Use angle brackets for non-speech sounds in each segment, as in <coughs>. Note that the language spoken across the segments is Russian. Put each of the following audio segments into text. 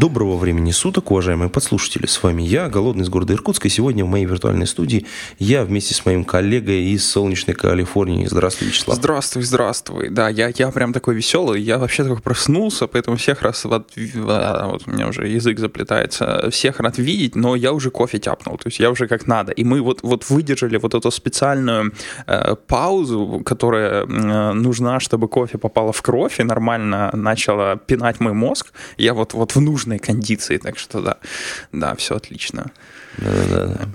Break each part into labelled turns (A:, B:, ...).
A: Доброго времени суток, уважаемые подслушатели. С вами я, Голодный из города Иркутска. И сегодня в моей виртуальной студии я вместе с моим коллегой из солнечной Калифорнии. Здравствуй, Вячеслав.
B: Здравствуй, здравствуй. Да, я, я прям такой веселый. Я вообще только проснулся, поэтому всех раз вот, вот у меня уже язык заплетается. Всех рад видеть, но я уже кофе тяпнул. То есть я уже как надо. И мы вот, вот выдержали вот эту специальную э, паузу, которая э, нужна, чтобы кофе попало в кровь и нормально начало пинать мой мозг. Я вот, вот в нужной кондиции, так что да, да, все отлично.
A: Да-да-да.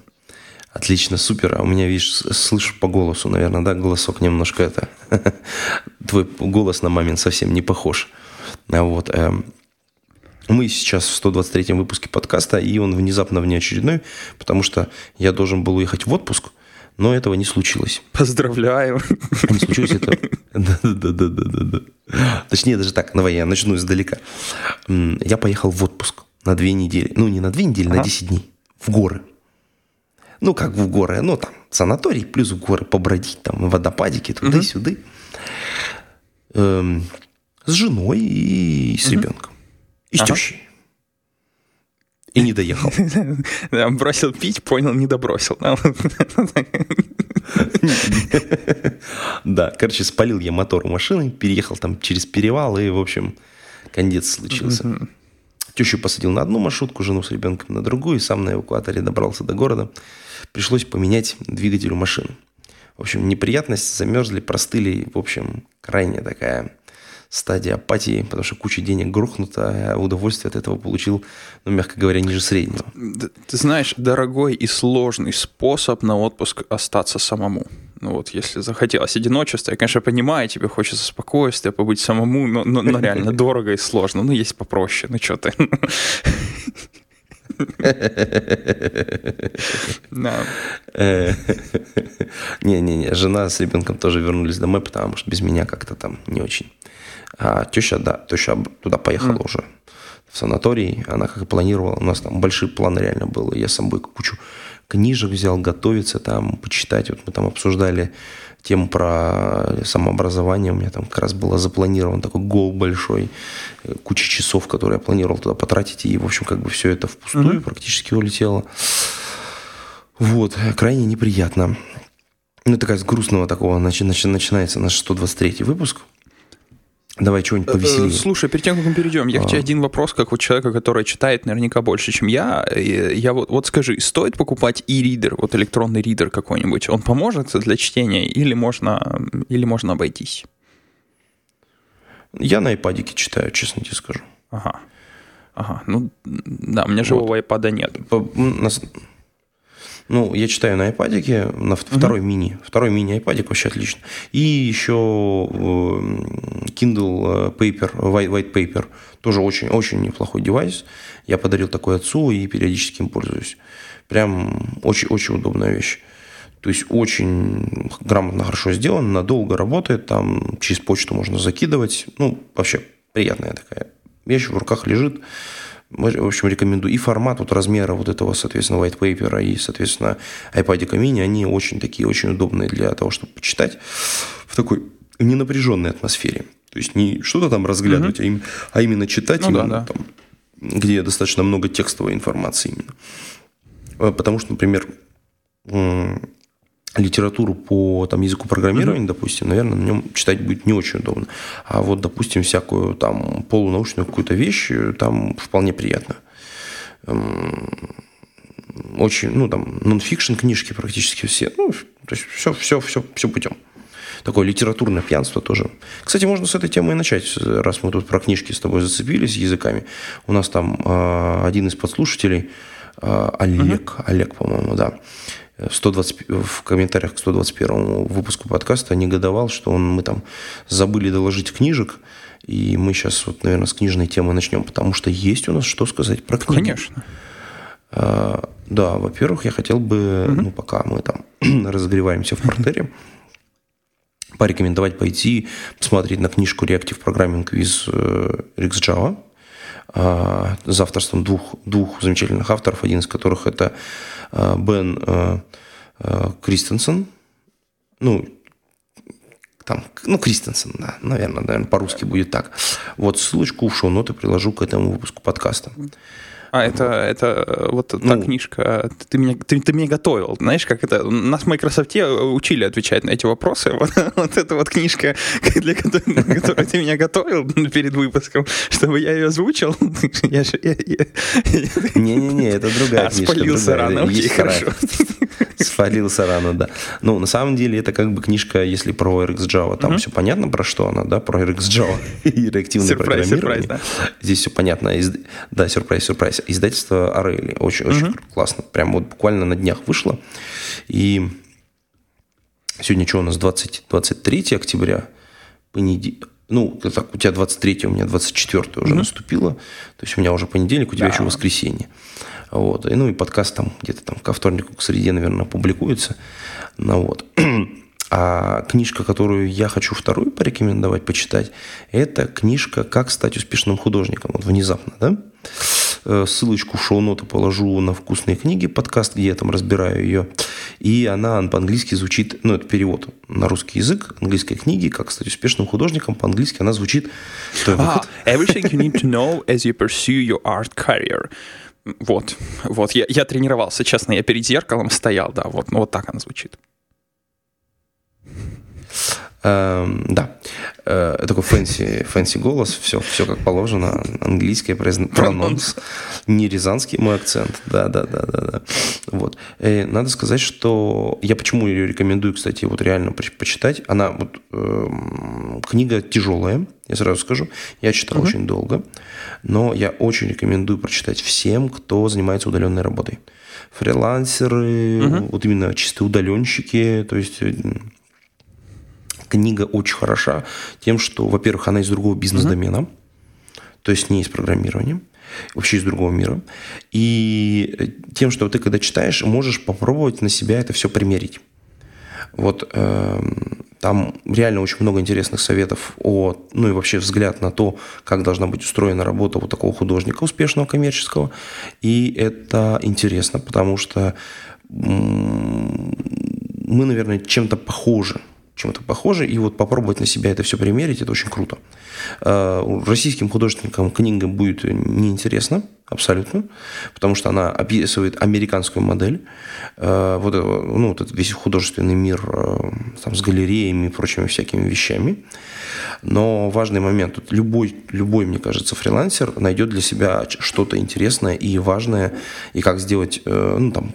A: Отлично, супер. А у меня, видишь, слышу по голосу, наверное, да, голосок немножко это... <laughs> Твой голос на момент совсем не похож. А вот... эм, мы сейчас в 123-м выпуске подкаста, и он внезапно внеочередной, потому что я должен был уехать в отпуск, но этого не случилось.
B: Поздравляю.
A: Не случилось это... Да-да-да-да-да. Точнее, даже так, давай я начну издалека. Я поехал в отпуск на две недели. Ну, не на две недели, на
B: Ага.
A: 10 дней. В горы. Ну, как в горы, ну, там, санаторий, плюс в горы побродить, там, водопадики, туда-сюда. Эм, с женой и с ребенком. И с
B: Ага.
A: тещей. И не доехал. <laughs>
B: Бросил пить, понял, не добросил. да.
A: Короче, спалил я мотор машины, переехал там через перевал, и, в общем, кондец случился. Тещу посадил на одну маршрутку, жену с ребенком на другую, и сам на эвакуаторе добрался до города. Пришлось поменять двигатель у машины. В общем, неприятности, замерзли, простыли. В общем, крайне такая стадия апатии, потому что куча денег грохнута, а удовольствие от этого получил, ну, мягко говоря, ниже среднего.
B: Ты знаешь, дорогой и сложный способ на отпуск остаться самому. Ну вот, если захотелось одиночества, я, конечно, понимаю, тебе хочется спокойствия, побыть самому, но, но- но реально <laughs> дорого и сложно. Ну, есть попроще, ну что ты. <laughs>
A: Не-не-не, жена с ребенком тоже вернулись домой, потому что без меня как-то там не очень. А теща, да, теща туда поехала уже в санаторий. Она как и планировала. У нас там большие планы реально были. Я с собой кучу книжек взял, готовиться там, почитать. Вот мы там обсуждали тему про самообразование. У меня там как раз было запланирован такой гол большой, куча часов, которые я планировал туда потратить. И, в общем, как бы все это впустую практически улетело. Вот, крайне неприятно. Ну, такая с грустного такого начи- начи- начинается наш 123 выпуск. Давай что-нибудь
B: Э,
A: повеселее.
B: Слушай, перед тем, как мы перейдем, я к тебе один вопрос, как у человека, который читает наверняка больше, чем я. И Я вот, вот скажи, стоит покупать e-ридер, вот электронный ридер какой-нибудь? Он поможет для чтения или можно, или можно обойтись?
A: Я на iPad читаю, честно тебе скажу.
B: Ага. Ага. Ну, да, у меня живого iPad нет.
A: Ну, я читаю на iPad, на в- второй мини. Второй мини iPad вообще отлично. И еще э, Kindle э, Paper, White, Paper. Тоже очень, очень неплохой девайс. Я подарил такой отцу и периодически им пользуюсь. Прям очень-очень удобная вещь. То есть очень грамотно, хорошо сделано, надолго работает, там через почту можно закидывать. Ну, вообще приятная такая вещь, в руках лежит. В общем, рекомендую. И формат, вот размера вот этого, соответственно, white paper и, соответственно, iPad mini, они очень такие, очень удобные для того, чтобы почитать в такой ненапряженной атмосфере. То есть не что-то там разглядывать, а, им- а именно читать,
B: Ну да,
A: именно
B: да.
A: там, где достаточно много текстовой информации именно. Э, Потому что, например, литературу по там, языку программирования, допустим, наверное, на нем читать будет не очень удобно. А вот, допустим, всякую там полунаучную какую-то вещь э, там вполне приятно. Очень, ну, там, нонфикшн книжки практически все. Ну, то есть все, все, все, все путем. Такое литературное пьянство тоже. Кстати, можно с этой темы и начать, раз мы тут про книжки с тобой зацепились языками. У нас там э, один из подслушателей, э, Олег, Олег, по-моему, да, 120, в комментариях к 121 выпуску подкаста негодовал, что он, мы там забыли доложить книжек, и мы сейчас, вот, наверное, с книжной темы начнем, потому что есть у нас что сказать про книги.
B: Конечно.
A: А, да, во-первых, я хотел бы, ну, пока мы там <clears throat> разогреваемся в портере, порекомендовать пойти посмотреть на книжку Reactive Programming из RxJava а, с авторством двух, двух замечательных авторов, один из которых это а, Бен а, Кристенсен, ну, там, ну, Кристенсен, да, наверное, наверное, по-русски будет так. Вот ссылочку в шоу-ноты приложу к этому выпуску подкаста.
B: А, это, это э, вот та ну, книжка. Ты меня, ты, ты меня готовил. Знаешь, как это? Нас в Microsoft учили отвечать на эти вопросы. <laughs> Вот, вот эта вот книжка, <laughs> для которой, ты меня готовил перед выпуском, чтобы я ее озвучил. <laughs>
A: Не-не-не, это другая а, книжка.
B: Спалился рано, окей, хорошо. <laughs>
A: Спалился рано, да. Ну, на самом деле, это как бы книжка, если про RxJava, там все понятно, про что она, да, про RxJava <laughs> и реактивное программирование. Здесь все понятно. Да, сюрприз, сюрприз издательство Орели. Очень, очень угу. классно. Прям вот буквально на днях вышло. И сегодня что у нас, 20, 23 октября, понедельник. Ну, так, у тебя 23, у меня 24 уже наступило. То есть у меня уже понедельник, у тебя да. еще воскресенье. Вот. И, ну и подкаст там где-то там ко вторнику, к среде, наверное, публикуется. Ну вот. <clears throat> А книжка, которую я хочу вторую порекомендовать, почитать, это книжка «Как стать успешным художником». Вот внезапно, да? Э, ссылочку в шоу-ноты положу на «Вкусные книги», подкаст, где я там разбираю ее. И она по-английски звучит, ну, это перевод на русский язык, английской книги «Как стать успешным художником». По-английски она звучит...
B: А, everything you need to know as you pursue your art career. Вот, вот, я, я тренировался, честно, я перед зеркалом стоял, да, вот, ну, вот так она звучит.
A: Эм, да, э, такой fancy, fancy голос, все, все как положено, английский прононс, не рязанский мой акцент, да, да, да, да, да. Вот. И э, надо сказать, что я почему ее рекомендую, кстати, вот реально почитать. Она вот э, книга тяжелая, я сразу скажу, я читал угу. очень долго, но я очень рекомендую прочитать всем, кто занимается удаленной работой. Фрилансеры, угу. вот именно чистые удаленщики, то есть книга очень хороша тем, что, во-первых, она из другого бизнес-домена, uh-huh. то есть не из программирования, вообще из другого мира. И э, тем, что ты, когда читаешь, можешь попробовать на себя это все примерить. Вот э, там реально очень много интересных советов о, ну и вообще взгляд на то, как должна быть устроена работа вот такого художника успешного коммерческого. И это интересно, потому что мы, наверное, чем-то похожи чем-то похоже, и вот попробовать на себя это все примерить, это очень круто. А, российским художникам книга будет неинтересна, абсолютно, потому что она описывает американскую модель, а, вот, ну, вот этот весь художественный мир там, с галереями и прочими всякими вещами. Но важный момент, тут любой, любой, мне кажется, фрилансер найдет для себя что-то интересное и важное, и как сделать, э, ну, там,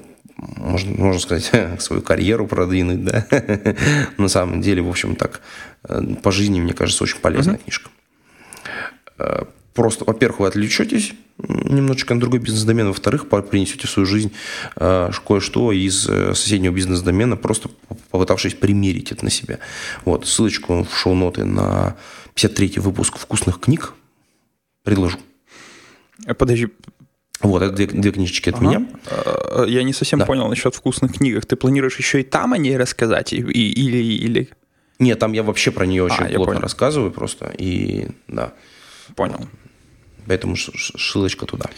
A: можно, можно сказать, <laughs> свою карьеру продвинуть, да. <laughs> На самом деле, в общем, так, э, по жизни, мне кажется, очень полезная uh-huh. книжка. Э, просто, во-первых, вы отвлечетесь немножечко на другой бизнес-домен, во-вторых, принесете в свою жизнь э, кое-что из соседнего бизнес-домена, просто попытавшись примерить это на себя. Вот, ссылочку в шоу-ноты на 53-й выпуск «Вкусных книг» предложу.
B: Подожди,
A: вот, это две, две книжечки от ага. меня.
B: Я не совсем да. понял насчет вкусных книгах. Ты планируешь еще и там о ней рассказать? И, и, или, или...
A: Нет, там я вообще про нее очень а, плотно рассказываю просто. И да.
B: Понял.
A: Поэтому ссылочка туда.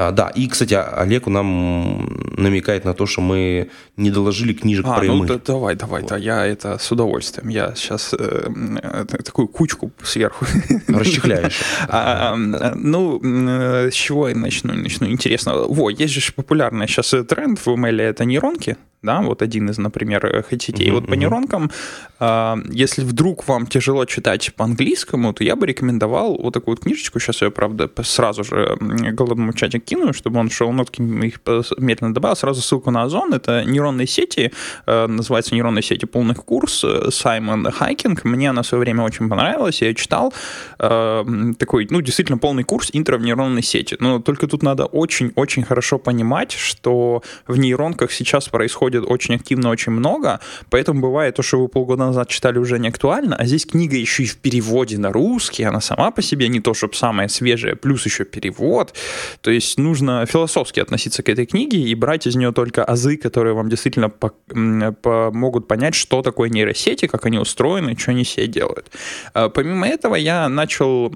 A: А, да, и, кстати, Олег нам намекает на то, что мы не доложили книжек а, про ну,
B: да, давай, давай, вот. да, я это с удовольствием. Я сейчас э, э такую кучку сверху. <laughs>
A: Расчехляешь. <laughs>
B: А, а, ну, э, с чего я начну? Начну интересно. Во, есть же популярный сейчас тренд в ML, это нейронки да, вот один из, например, хотите. Uh-huh, вот по нейронкам, э, если вдруг вам тяжело читать по-английскому, то я бы рекомендовал вот такую вот книжечку, сейчас я, правда, сразу же голодному чатик кину, чтобы он шел нотки их медленно добавил, сразу ссылку на Озон, это нейронные сети, э, называется нейронные сети полных курс, э, Саймон Хайкинг, мне она в свое время очень понравилась, я читал. Э, такой, ну, действительно полный курс интро в нейронной сети, но только тут надо очень-очень хорошо понимать, что в нейронках сейчас происходит выходит очень активно, очень много, поэтому бывает то, что вы полгода назад читали, уже не актуально, а здесь книга еще и в переводе на русский, она сама по себе не то, чтобы самая свежая, плюс еще перевод, то есть нужно философски относиться к этой книге и брать из нее только азы, которые вам действительно помогут понять, что такое нейросети, как они устроены, что они себе делают. А, помимо этого я начал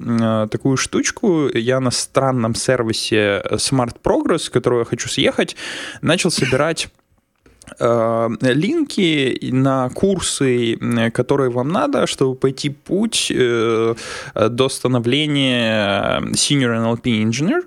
B: такую штучку, я на странном сервисе Smart Progress, в который я хочу съехать, начал собирать линки на курсы, которые вам надо, чтобы пойти путь э, до становления Senior NLP Engineer.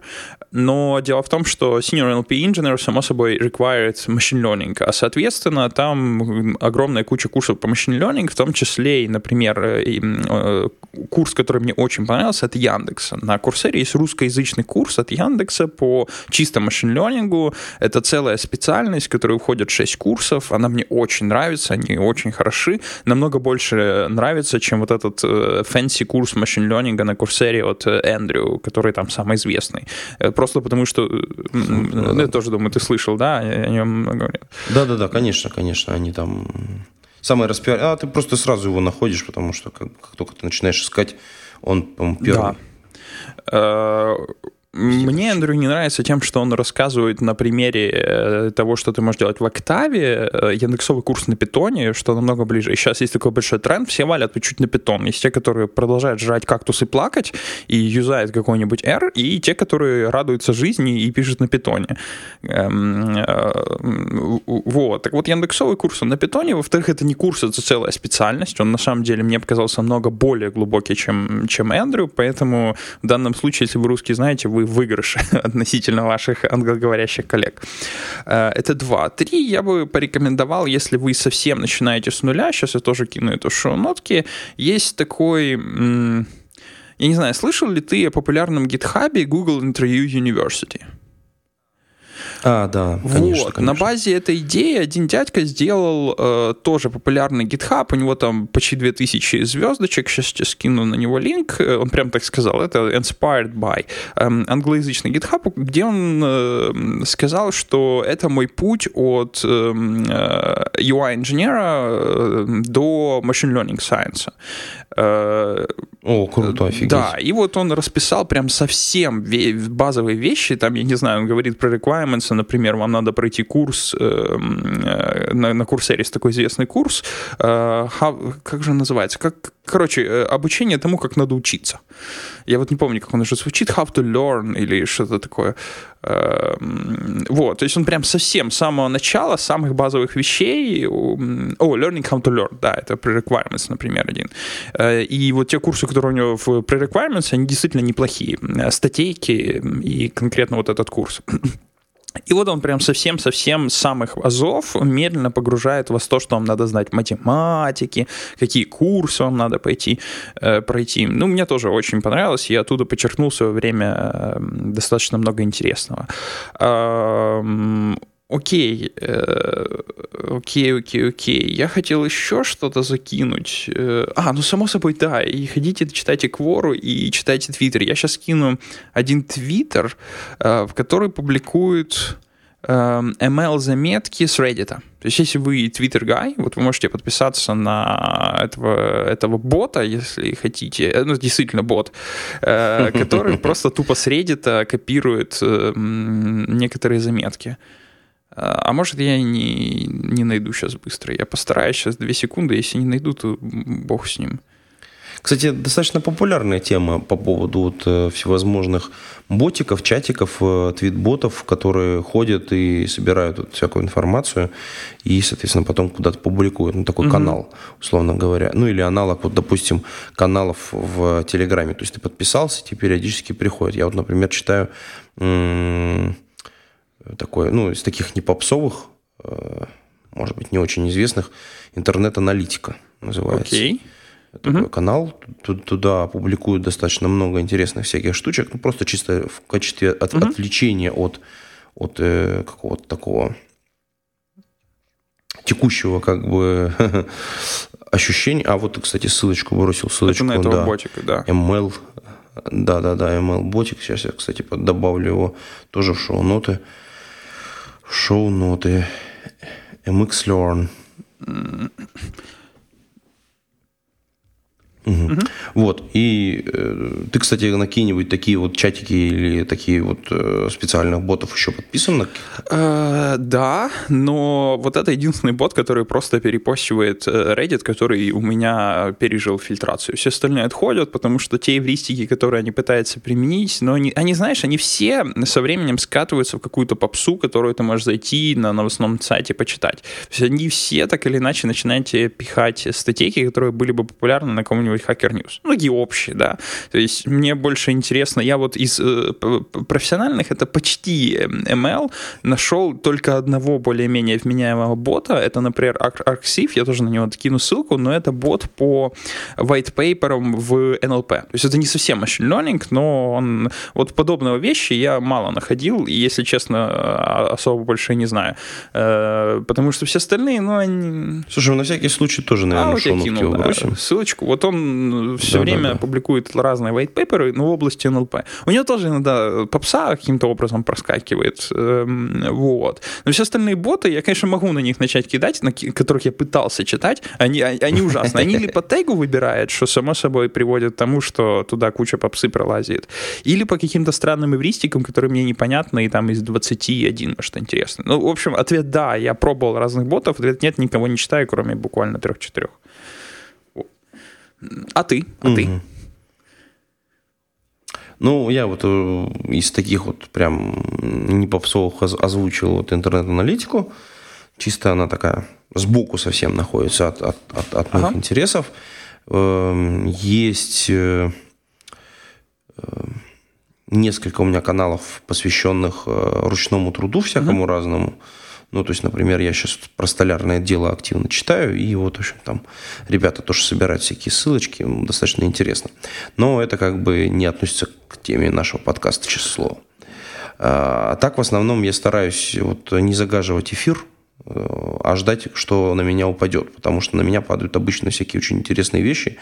B: Но дело в том, что Senior NLP Engineer, само собой, required machine learning, а, соответственно, там огромная куча курсов по machine learning, в том числе, и, например, и, э, курс, который мне очень понравился, от Яндекса. На Курсере есть русскоязычный курс от Яндекса по чисто машин лернингу. Это целая специальность, в которую входят 6 курсов. Она мне очень нравится, они очень хороши. Намного больше нравится, чем вот этот fancy э, курс machine learning а на Coursera от Эндрю, который там самый известный. Э, просто потому что, ну, я тоже думаю, ты слышал, да, о нем говорят.
A: Да-да-да, конечно, конечно, они там самый распиар... А ты просто сразу его находишь, потому что как, как только ты начинаешь искать, он, по-моему, первый.
B: Да. Мне Эндрю не нравится тем, что он рассказывает на примере э, того, что ты можешь делать в Октаве, э, яндексовый курс на питоне, что намного ближе. И сейчас есть такой большой тренд, все валят чуть на питон. Есть те, которые продолжают жрать кактус и плакать, и юзают какой-нибудь R, и те, которые радуются жизни и пишут на питоне. Эм, э, вот. Так вот, яндексовый курс на питоне, во-вторых, это не курс, это целая специальность. Он на самом деле мне показался намного более глубокий, чем, чем Эндрю, поэтому в данном случае, если вы русский знаете, вы выигрыше <laughs> относительно ваших англоговорящих коллег. Э, это два. Три я бы порекомендовал, если вы совсем начинаете с нуля, сейчас я тоже кину эту шоу-нотки, есть такой... Я не знаю, слышал ли ты о популярном гитхабе Google Interview University?
A: А, да, конечно,
B: вот.
A: конечно.
B: На базе этой идеи один дядька сделал э, тоже популярный GitHub, у него там почти 2000 звездочек, сейчас, сейчас скину на него линк, э, он прям так сказал, это inspired by, э, англоязычный GitHub, где он э, сказал, что это мой путь от эм, э, UI-инженера э, до machine learning science.
A: Э, О, круто, офигеть.
B: Да, и вот он расписал прям совсем базовые вещи, там, я не знаю, он говорит про requirements, например, вам надо пройти курс, эм, э, на, на Курсере есть такой известный курс, э, как же называется, как, короче, э, обучение тому, как надо учиться. Я вот не помню, как он уже звучит, how to learn или что-то такое. Эм, вот, то есть он прям совсем с самого начала, самых базовых вещей, о, learning how to learn, да, это pre-requirements, например, один. И вот те курсы, которые у него в pre-requirements, они действительно неплохие. Статейки и конкретно вот этот курс. И вот он прям совсем-совсем с самых азов медленно погружает вас в то, что вам надо знать математики, какие курсы вам надо пойти, э, пройти. Ну, мне тоже очень понравилось, я оттуда подчеркнул свое время э, достаточно много интересного. Э, Окей, э, окей, окей, окей. Я хотел еще что-то закинуть. Э, а, ну само собой, да. И ходите, читайте Квору и читайте Твиттер. Я сейчас скину один Твиттер, э, в который публикуют ML-заметки с Reddit. То есть, если вы Twitter guy, вот вы можете подписаться на этого, этого бота, если хотите, ну, действительно бот, который <laughs> просто тупо с Reddit копирует некоторые заметки. А может, я не, не найду сейчас быстро. Я постараюсь сейчас две секунды. Если не найду, то бог с ним.
A: Кстати, достаточно популярная тема по поводу вот э, всевозможных ботиков, чатиков, э, твитботов, которые ходят и собирают вот всякую информацию и, соответственно, потом куда-то публикуют. Ну, такой угу. канал, условно говоря. Ну, или аналог, вот, допустим, каналов в Телеграме. То есть ты подписался, тебе периодически приходят. Я вот, например, читаю такое, ну, из таких не попсовых, э, может быть, не очень известных, интернет-аналитика называется.
B: Окей.
A: Такой угу. канал, туда публикуют достаточно много интересных всяких штучек, ну, просто чисто в качестве от, угу. отвлечения от, от э, какого-то такого текущего как бы <laughs> ощущения. А вот, кстати, ссылочку бросил, ссылочку.
B: Это на этого да, ботика, да.
A: ML, да-да-да, ML-ботик. Сейчас я, кстати, добавлю его тоже в шоу-ноты шоу-ноты. MX Угу. Вот. И э, ты, кстати, на какие-нибудь такие вот чатики или такие вот э, специальных ботов еще подписан?
B: Э, да, но вот это единственный бот, который просто перепостивает э, Reddit, который у меня пережил фильтрацию. Все остальные отходят, потому что те эвристики, которые они пытаются применить, но они, они, знаешь, они все со временем скатываются в какую-то попсу, которую ты можешь зайти на новостном сайте почитать. То есть они все так или иначе начинают пихать статейки, которые были бы популярны на каком-нибудь какой-нибудь Hacker News. Ну, такие общие, да. То есть мне больше интересно, я вот из э, профессиональных, это почти ML, нашел только одного более-менее вменяемого бота, это, например, Arxiv, я тоже на него кину ссылку, но это бот по white paper в NLP. То есть это не совсем machine learning, но он, вот подобного вещи я мало находил, и, если честно, а, особо больше не знаю. Э, потому что все остальные, ну, они...
A: Слушай, на всякий случай тоже, наверное, а, вот я кинул, да,
B: ссылочку. Вот он все да, время да, да. публикует разные white paper, но в области НЛП. У него тоже иногда попса каким-то образом проскакивает. Эм, вот. Но все остальные боты, я, конечно, могу на них начать кидать, на которых я пытался читать. Они, а, они ужасны. Они или по тегу выбирают, что само собой приводит к тому, что туда куча попсы пролазит. Или по каким-то странным эвристикам, которые мне непонятны, и там из 21 что интересно. Ну, в общем, ответ да, я пробовал разных ботов, ответ нет, никого не читаю, кроме буквально трех-четырех. А ты? А угу. ты?
A: Ну, я вот э, из таких вот прям не попсовых озвучил вот интернет-аналитику. Чисто она такая сбоку совсем находится от, от, от, от моих ага. интересов. Эм, есть э, э, несколько у меня каналов, посвященных ручному труду всякому угу. разному. Ну, то есть, например, я сейчас про столярное дело активно читаю, и вот, в общем, там ребята тоже собирают всякие ссылочки, достаточно интересно. Но это как бы не относится к теме нашего подкаста, слово. А, а так, в основном, я стараюсь вот не загаживать эфир, э, а ждать, что на меня упадет, потому что на меня падают обычно всякие очень интересные вещи.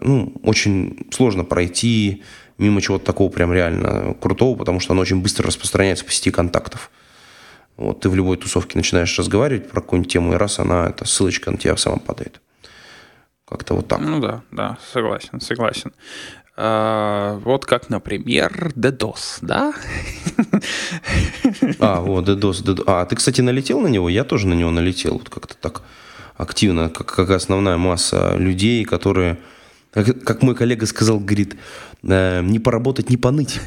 A: Ну, очень сложно пройти мимо чего-то такого прям реально крутого, потому что оно очень быстро распространяется по сети контактов. Вот ты в любой тусовке начинаешь разговаривать про какую-нибудь тему, и раз она, эта ссылочка на тебя сама падает. Как-то вот так.
B: Ну да, да, согласен, согласен. А, вот как, например, DDoS, да?
A: А, вот, DDoS, DDoS. А, ты, кстати, налетел на него? Я тоже на него налетел. Вот как-то так активно, как, как основная масса людей, которые, как, как мой коллега сказал, говорит, э, не поработать, не поныть.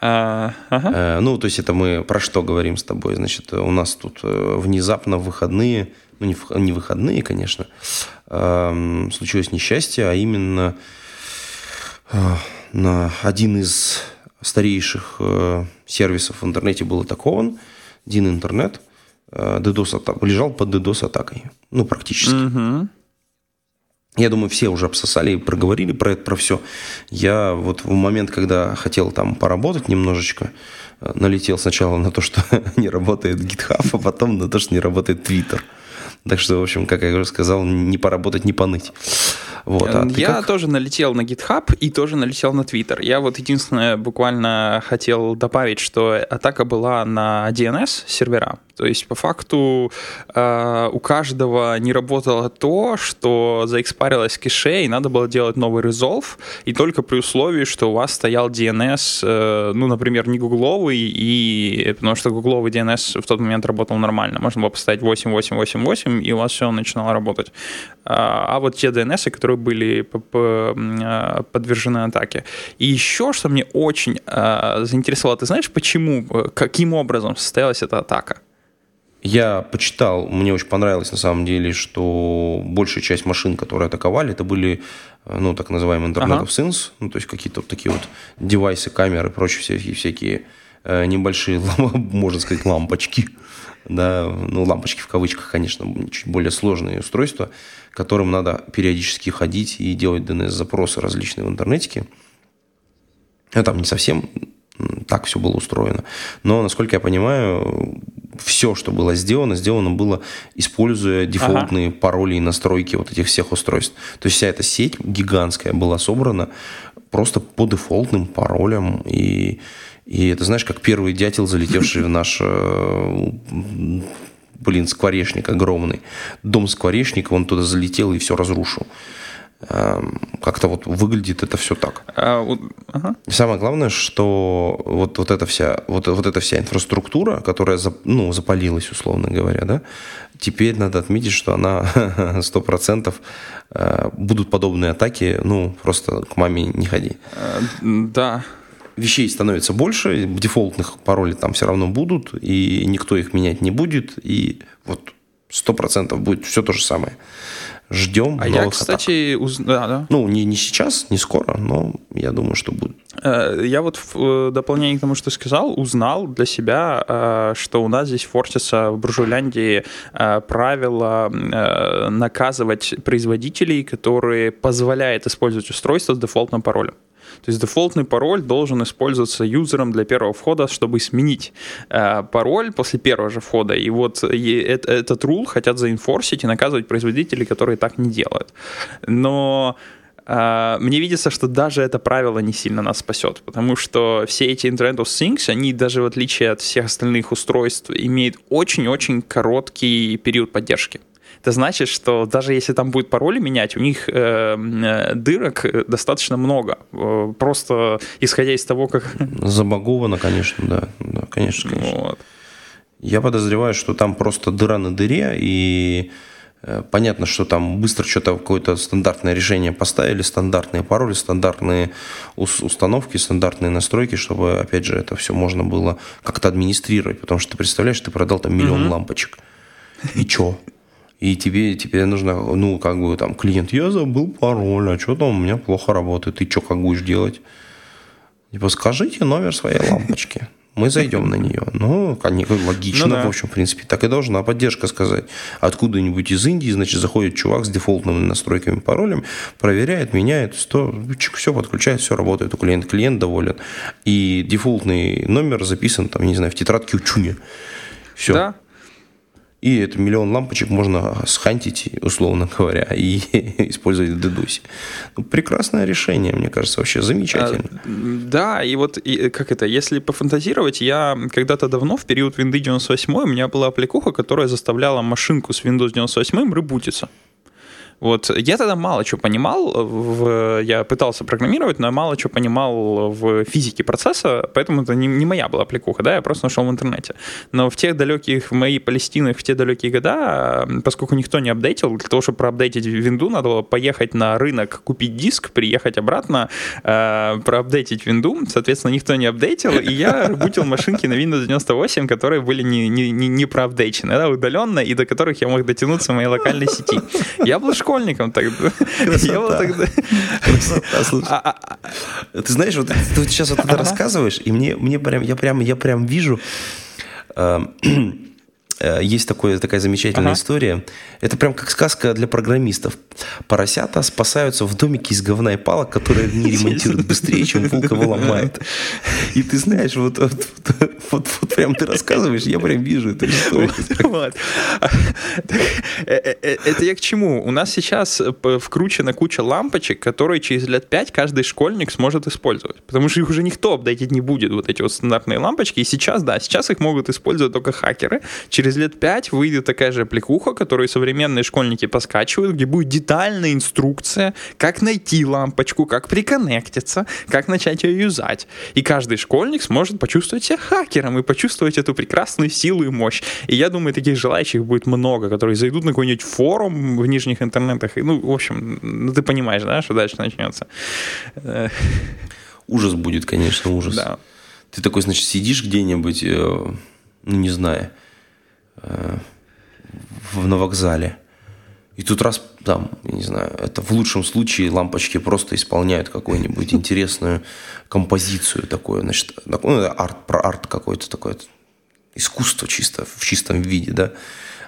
A: А, ага. Э, ну, то есть это мы про что говорим с тобой? Значит, у нас тут э, внезапно выходные, ну, не, выходные, конечно, эм, случилось несчастье, а именно э, на один из старейших сервисов в интернете был атакован, Дин Интернет, DDoS лежал под DDoS-атакой, ну, практически. Угу. Я думаю, все уже обсосали и проговорили про это, про все. Я вот в момент, когда хотел там поработать немножечко, э, налетел сначала на то, что <laughs> не работает GitHub, а потом на то, что не работает Twitter. Так что, в общем, как я уже сказал, не поработать, не поныть.
B: Вот, а я как? тоже налетел на GitHub и тоже налетел на Twitter. Я вот единственное буквально хотел добавить, что атака была на DNS сервера. То есть, по факту, э, у каждого не работало то, что заэкспарилось кэше, и надо было делать новый resolve, и только при условии, что у вас стоял DNS, э, ну, например, не гугловый, и, потому что гугловый DNS в тот момент работал нормально. Можно было поставить 8888, и у вас все начинало работать. А, а вот те DNS, которые были а, подвержены атаке. И еще, что мне очень а, заинтересовало, ты знаешь, почему, каким образом состоялась эта атака?
A: Я почитал, мне очень понравилось на самом деле, что большая часть машин, которые атаковали, это были, ну, так называемые Internet ага. of Things, ну, то есть какие-то вот такие вот девайсы, камеры, прочие всякие, всякие э, небольшие, <laughs> можно сказать, лампочки да, ну, лампочки в кавычках, конечно, чуть более сложные устройства, которым надо периодически ходить и делать DNS-запросы различные в интернете. Ну, там не совсем так все было устроено. Но, насколько я понимаю, все, что было сделано, сделано было, используя дефолтные ага. пароли и настройки вот этих всех устройств. То есть вся эта сеть гигантская была собрана просто по дефолтным паролям и и это, знаешь, как первый дятел, залетевший в наш э, блин, скворечник огромный. Дом скворечника, он туда залетел и все разрушил. Эм, как-то вот выглядит это все так.
B: А, ага.
A: Самое главное, что вот, вот, эта вся, вот, вот эта вся инфраструктура, которая ну, запалилась, условно говоря, да, теперь надо отметить, что она <laughs> 100% э, будут подобные атаки, ну, просто к маме не ходи.
B: Э, да.
A: Вещей становится больше, дефолтных паролей там все равно будут, и никто их менять не будет, и вот 100% будет все то же самое ждем
B: а я, кстати, уз... да, да.
A: Ну, не, не сейчас, не скоро, но я думаю, что будет.
B: Э, я вот в э, дополнение к тому, что сказал, узнал для себя, э, что у нас здесь форсится в Буржуляндии правило наказывать производителей, которые позволяют использовать устройство с дефолтным паролем. То есть дефолтный пароль должен использоваться юзером для первого входа, чтобы сменить э, пароль после первого же входа. И вот и это, этот рул хотят заинфорсить и наказывать производителей, которые так не делают. Но Uh, мне видится, что даже это правило не сильно нас спасет, потому что все эти Internet of Things, они даже в отличие от всех остальных устройств, имеют очень-очень короткий период поддержки. Это значит, что даже если там будет пароли менять, у них э, э дырок достаточно много. Э, просто исходя из того, как...
A: Забаговано, конечно, да. да конечно, конечно. Вот. Я подозреваю, что там просто дыра на дыре, и э, понятно, что там быстро что-то какое-то стандартное решение поставили, стандартные пароли, стандартные установки, стандартные настройки, чтобы, опять же, это все можно было как-то администрировать. Потому что ты представляешь, ты продал там миллион угу. лампочек. И что? И тебе тебе нужно, ну, как бы там, клиент, я забыл пароль, а что там у меня плохо работает, ты что, как будешь делать? Типа, скажите номер своей лампочки. Мы зайдем на нее. Ну, логично, ну, да. в общем, в принципе. Так и должна поддержка сказать. Откуда-нибудь из Индии, значит, заходит чувак с дефолтными настройками паролем, проверяет, меняет, 100, все подключает, все работает у клиента. Клиент доволен. И дефолтный номер записан, там, не знаю, в тетрадке учуни. Все.
B: Да,
A: и это миллион лампочек можно схантить, условно говоря, <laughs> и использовать в DDoS. Ну, прекрасное решение, мне кажется, вообще замечательно. А,
B: да, и вот и, как это, если пофантазировать, я когда-то давно, в период Windows 98, у меня была аппликуха, которая заставляла машинку с Windows 98 ребутиться. Вот я тогда мало чего понимал, в, я пытался программировать, но я мало чего понимал в физике процесса, поэтому это не, не моя была аппликуха, да, я просто нашел в интернете. Но в тех далеких, в моей Палестины, в те далекие года, поскольку никто не апдейтил, для того, чтобы проапдейтить винду, надо было поехать на рынок, купить диск, приехать обратно, э, проапдейтить винду, соответственно, никто не апдейтил, и я ребутил машинки на Windows 98, которые были не, не, не, не проапдейчены, да, удаленно, и до которых я мог дотянуться в моей локальной сети. Я был школьником тогда. Был тогда...
A: А, а, а. Ты знаешь, вот ты сейчас вот это рассказываешь, и мне, мне прям, я прям, я прям вижу эм, есть такое, такая замечательная ага. история. Это прям как сказка для программистов. Поросята спасаются в домике из говна и палок, которые не ремонтируют <laughs> быстрее, чем волк его ломает. И ты знаешь, вот, вот, вот, вот прям ты рассказываешь, я прям вижу эту историю. Вот.
B: Э, э, это я к чему? У нас сейчас вкручена куча лампочек, которые через лет пять каждый школьник сможет использовать. Потому что их уже никто апдейтить не будет, вот эти вот стандартные лампочки. И сейчас, да, сейчас их могут использовать только хакеры. Через через лет пять выйдет такая же пликуха, которую современные школьники поскачивают, где будет детальная инструкция, как найти лампочку, как приконнектиться, как начать ее юзать. И каждый школьник сможет почувствовать себя хакером и почувствовать эту прекрасную силу и мощь. И я думаю, таких желающих будет много, которые зайдут на какой-нибудь форум в нижних интернетах. И, ну, в общем, ну, ты понимаешь, да, что дальше начнется.
A: Ужас будет, конечно, ужас. Да. Ты такой, значит, сидишь где-нибудь, э, ну, не знаю, в, на вокзале. И тут раз, там, я не знаю, это в лучшем случае лампочки просто исполняют какую-нибудь интересную композицию такое, значит, ну, арт, про арт какой-то такое, искусство чисто, в чистом виде, да.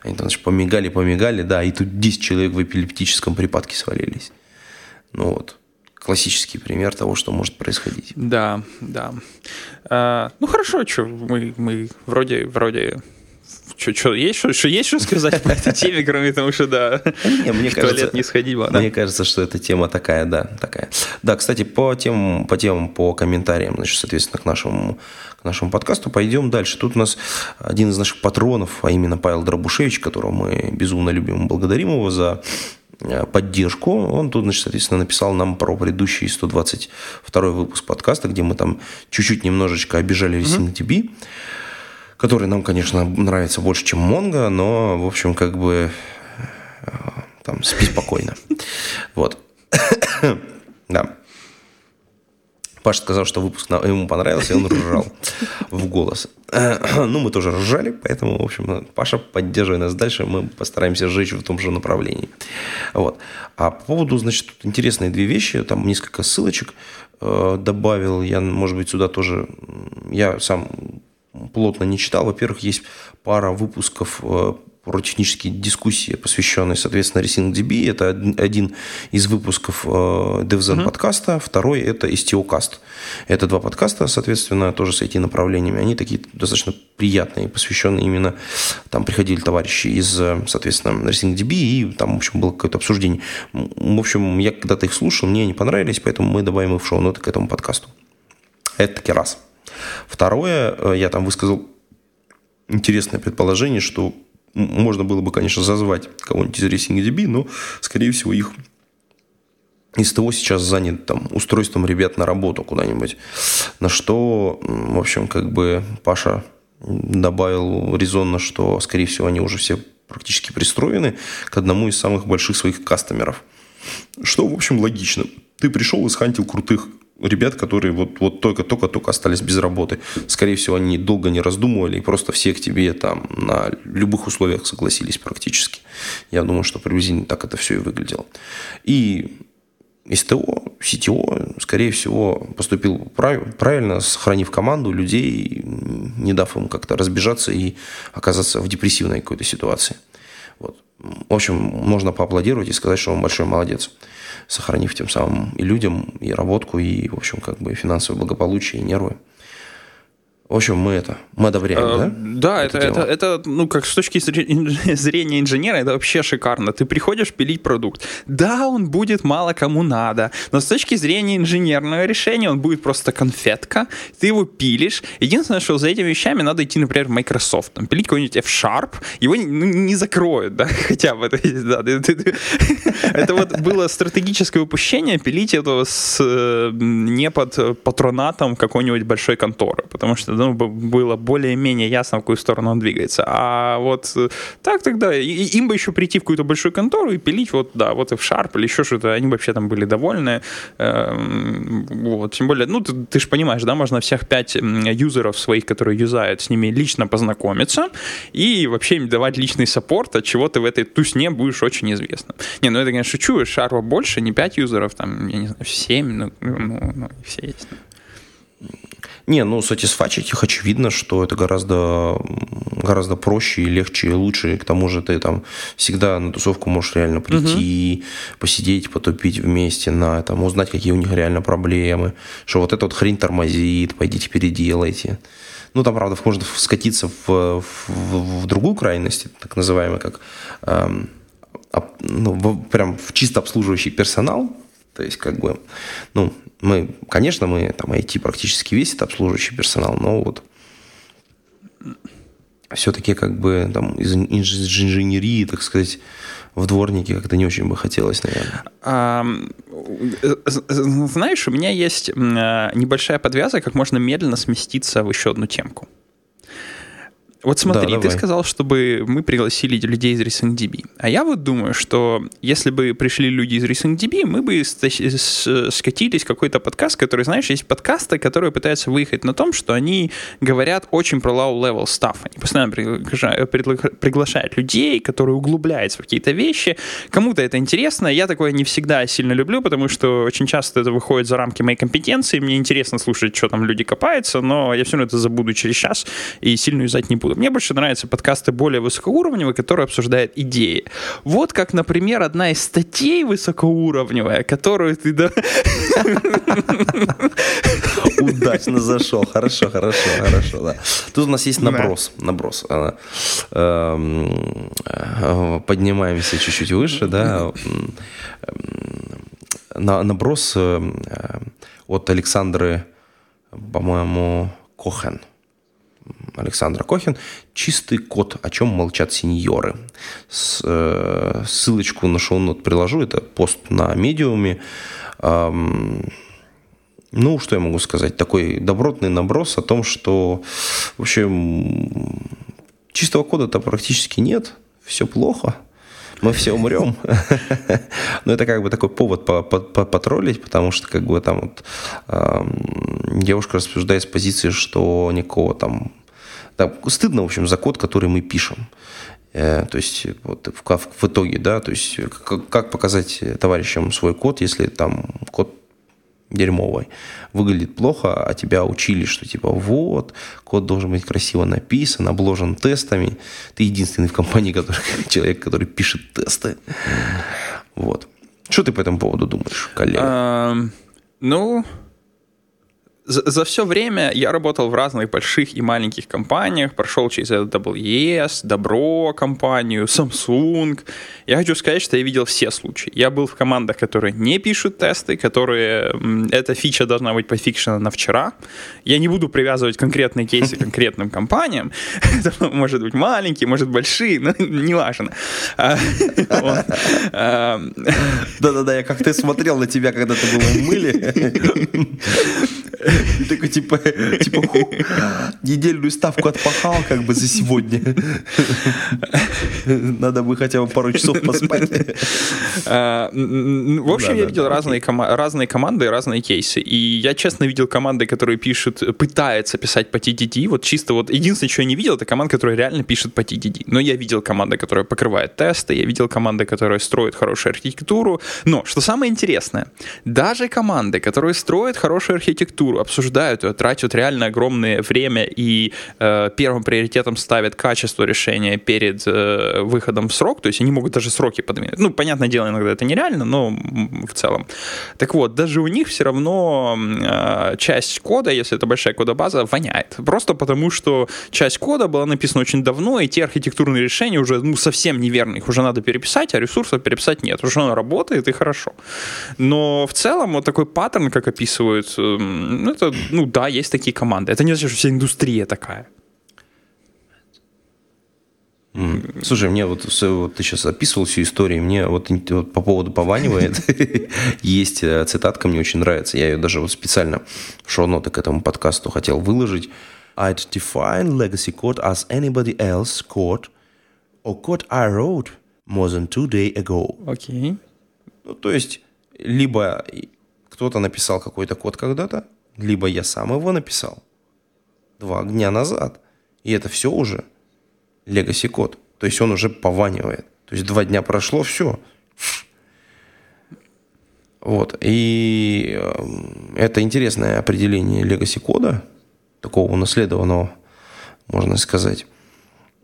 A: Они там, значит, помигали, помигали, да, и тут 10 человек в эпилептическом припадке свалились. Ну вот, классический пример того, что может происходить.
B: Да, да. А, ну хорошо, что мы, мы вроде, вроде что, есть что, что, есть что сказать по этой теме, кроме того, что, да,
A: не, мне
B: в
A: кажется,
B: туалет не сходить, да?
A: Мне кажется, что эта тема такая, да, такая. Да, кстати, по темам, по темам, по комментариям, значит, соответственно, к нашему, к нашему подкасту пойдем дальше. Тут у нас один из наших патронов, а именно Павел Дробушевич, которого мы безумно любим и благодарим его за э, поддержку. Он тут, значит, соответственно, написал нам про предыдущий 122 выпуск подкаста, где мы там чуть-чуть немножечко обижали ResinTB. Mm-hmm который нам, конечно, нравится больше, чем Монго, но, в общем, как бы э, там спи спокойно. <laughs> Вот. <coughs> Да. Паша сказал, что выпуск ему понравился, и он ржал в голос. <coughs> Ну, мы тоже ржали, поэтому, в общем, Паша, поддерживай нас дальше, мы постараемся сжечь в том же направлении. Вот. А по поводу, значит, тут интересные две вещи, там несколько ссылочек э, добавил, я, может быть, сюда тоже, я сам плотно не читал. Во-первых, есть пара выпусков э, про технические дискуссии, посвященные, соответственно, RacingDB. Это один из выпусков э, DevZen uh-huh. подкаста, второй это STOcast. Это два подкаста, соответственно, тоже с IT-направлениями. Они такие достаточно приятные, посвященные именно... Там приходили товарищи из, э, соответственно, RacingDB, и там, в общем, было какое-то обсуждение. В общем, я когда-то их слушал, мне они понравились, поэтому мы добавим их в шоу-ноты к этому подкасту. Это таки раз. Второе, э, я там высказал интересное предположение, что можно было бы, конечно, зазвать кого-нибудь из RacingDB, но, скорее всего, их из того сейчас занят там устройством ребят на работу куда-нибудь. На что, в общем, как бы Паша добавил резонно, что, скорее всего, они уже все практически пристроены к одному из самых больших своих кастомеров. Что, в общем, логично. Ты пришел и схантил крутых ребят, которые вот, вот только-только-только остались без работы. Скорее всего, они долго не раздумывали и просто все к тебе там на любых условиях согласились практически. Я думаю, что приблизительно так это все и выглядело. И СТО, CTO, скорее всего, поступил правильно, сохранив команду людей, не дав им как-то разбежаться и оказаться в депрессивной какой-то ситуации. Вот. В общем, можно поаплодировать и сказать, что он большой молодец сохранив тем самым и людям, и работку, и, в общем, как бы финансовое благополучие, и нервы. В общем, мы это, мы одобряем, а, да?
B: Да, это, это, это, это, ну, как с точки <laughs> зрения инженера, это вообще шикарно. Ты приходишь пилить продукт. Да, он будет мало кому надо, но с точки зрения инженерного решения он будет просто конфетка, ты его пилишь. Единственное, что за этими вещами надо идти, например, в Microsoft, там, пилить какой-нибудь F-Sharp, его не, ну, не закроют, да, <laughs> хотя бы. Да, <laughs> это вот было стратегическое упущение пилить это с, э, не под патронатом какой-нибудь большой конторы, потому что ну, было более-менее ясно, в какую сторону он двигается. А вот э, так тогда им бы еще прийти в какую-то большую контору и пилить вот, да, вот и в Sharp или еще что-то, они вообще там были довольны. Эм, вот, тем более, ну, ты, ты же понимаешь, да, можно всех пять юзеров своих, которые юзают, с ними лично познакомиться и вообще им давать личный саппорт, от чего ты в этой тусне будешь очень известным. Не, ну это, конечно, шучу, Sharp больше, не пять юзеров, там, я не знаю, семь, ну, ну, ну все есть.
A: Не, ну, сатисфачить их очевидно, что это гораздо, гораздо проще и легче и лучше. к тому же ты там всегда на тусовку можешь реально прийти, угу. посидеть, потупить вместе, на, там, узнать, какие у них реально проблемы. Что вот эта вот хрень тормозит, пойдите переделайте. Ну, там, правда, можно скатиться в, в, в другую крайность, так называемый, как эм, ну, прям в чисто обслуживающий персонал, то есть, как бы, ну, мы, конечно, мы там IT практически весь это обслуживающий персонал, но вот все-таки как бы там из инженерии, так сказать, в дворнике как-то не очень бы хотелось, наверное. А,
B: знаешь, у меня есть небольшая подвязка, как можно медленно сместиться в еще одну темку. Вот смотри, да, ты сказал, чтобы мы пригласили людей из RacingDB. А я вот думаю, что если бы пришли люди из RacingDB, мы бы скатились в какой-то подкаст, который, знаешь, есть подкасты, которые пытаются выехать на том, что они говорят очень про low-level stuff. Они постоянно приглашают людей, которые углубляются в какие-то вещи. Кому-то это интересно. Я такое не всегда сильно люблю, потому что очень часто это выходит за рамки моей компетенции. Мне интересно слушать, что там люди копаются, но я все равно это забуду через час и сильно юзать не буду буду. Мне больше нравятся подкасты более высокоуровневые, которые обсуждают идеи. Вот как, например, одна из статей высокоуровневая, которую ты... Да... <laughs>
A: Удачно зашел. Хорошо, хорошо, хорошо, да. Тут у нас есть наброс. Наброс. А, эм, э, поднимаемся чуть-чуть выше, да. Наброс э, от Александры, по-моему, Кохен. Александра Кохин «Чистый код. О чем молчат сеньоры». С, э, ссылочку на шоу-нот приложу. Это пост на медиуме. Эм, ну, что я могу сказать? Такой добротный наброс о том, что, в общем, чистого кода-то практически нет. Все плохо мы все умрем. <laughs> Но это как бы такой повод потроллить, потому что как бы там вот девушка рассуждает с позиции, что никакого там... Стыдно, в общем, за код, который мы пишем. Э, то есть вот в, итоге, да, то есть как, показать товарищам свой код, если там дерьмовой, выглядит плохо, а тебя учили, что типа вот, код должен быть красиво написан, обложен тестами. Ты единственный в компании <laughs> который, человек, который пишет тесты. Вот. Что ты по этому поводу думаешь, коллега?
B: ну, за, за все время я работал в разных больших и маленьких компаниях, прошел через AWS, Добро компанию, Samsung. Я хочу сказать, что я видел все случаи. Я был в командах, которые не пишут тесты, которые... Эта фича должна быть пофикшена на вчера. Я не буду привязывать конкретные кейсы к <laughs> конкретным компаниям. <laughs> Это может быть маленькие, может большие, но <laughs> неважно. А,
A: Да-да-да, я как-то смотрел на тебя, когда ты был в мыле. И такой, типа, типа, недельную ставку отпахал как бы за сегодня. Надо бы хотя бы пару часов поспать.
B: А, в общем, я видел разные команды, разные кейсы. И я честно видел команды, которые пишут, пытаются писать по TDD. Вот чисто вот единственное, что я не видел, это команда, которая реально пишет по TDD. Но я видел команды, которые покрывают тесты, я видел команды, которые строят хорошую архитектуру. Но, что самое интересное, даже команды, которые строят хорошую архитектуру, обсуждают ее, тратят реально огромное время и э, первым приоритетом ставят качество решения перед э, выходом в срок, то есть они могут даже сроки подвинуть. Ну, понятное дело, иногда это нереально, но в целом. Так вот, даже у них все равно э, часть кода, если это большая кодобаза, воняет. Просто потому, что часть кода была написана очень давно, и те архитектурные решения уже ну, совсем неверные. Их уже надо переписать, а ресурсов переписать нет. Уже оно работает, и хорошо. Но в целом вот такой паттерн, как описывают, ну, это ну да, есть такие команды. Это не значит, что вся индустрия такая.
A: Слушай, мне вот, вот ты сейчас описывал всю историю, мне вот, вот по поводу пованивает <laughs> есть э, цитатка, мне очень нравится. Я ее даже вот специально в шоу-ноты к этому подкасту хотел выложить. I'd define legacy code as anybody else code or code I wrote more than two days ago.
B: Окей. Okay.
A: Ну, то есть, либо кто-то написал какой-то код когда-то, либо я сам его написал два дня назад. И это все уже legacy код. То есть он уже пованивает. То есть два дня прошло, все. Вот. И эм, это интересное определение legacy кода, такого унаследованного, можно сказать.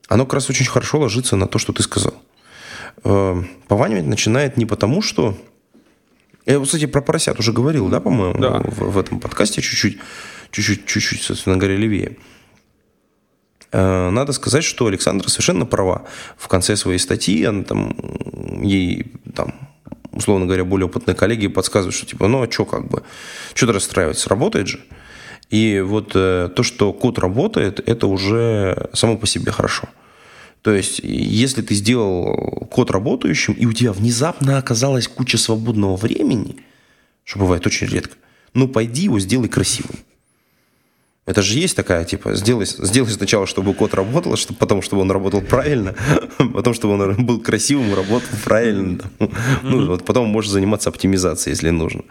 A: Оно как раз очень хорошо ложится на то, что ты сказал. Эм, пованивать начинает не потому, что я, кстати, про поросят уже говорил, да, по-моему,
B: да.
A: В, в этом подкасте чуть-чуть, чуть-чуть, чуть-чуть, собственно говоря, левее. Э, надо сказать, что Александра совершенно права. В конце своей статьи она там, ей там, условно говоря, более опытные коллеги подсказывают, что типа, ну а что как бы, что-то расстраивается, работает же. И вот э, то, что код работает, это уже само по себе хорошо. То есть, если ты сделал код работающим, и у тебя внезапно оказалась куча свободного времени, что бывает очень редко, ну пойди его сделай красивым. Это же есть такая, типа, сделай, сделай сначала, чтобы код работал, чтобы, потом, чтобы он работал правильно, <laughs> потом, чтобы он был красивым и работал правильно. Ну, вот потом можешь заниматься оптимизацией, если нужно,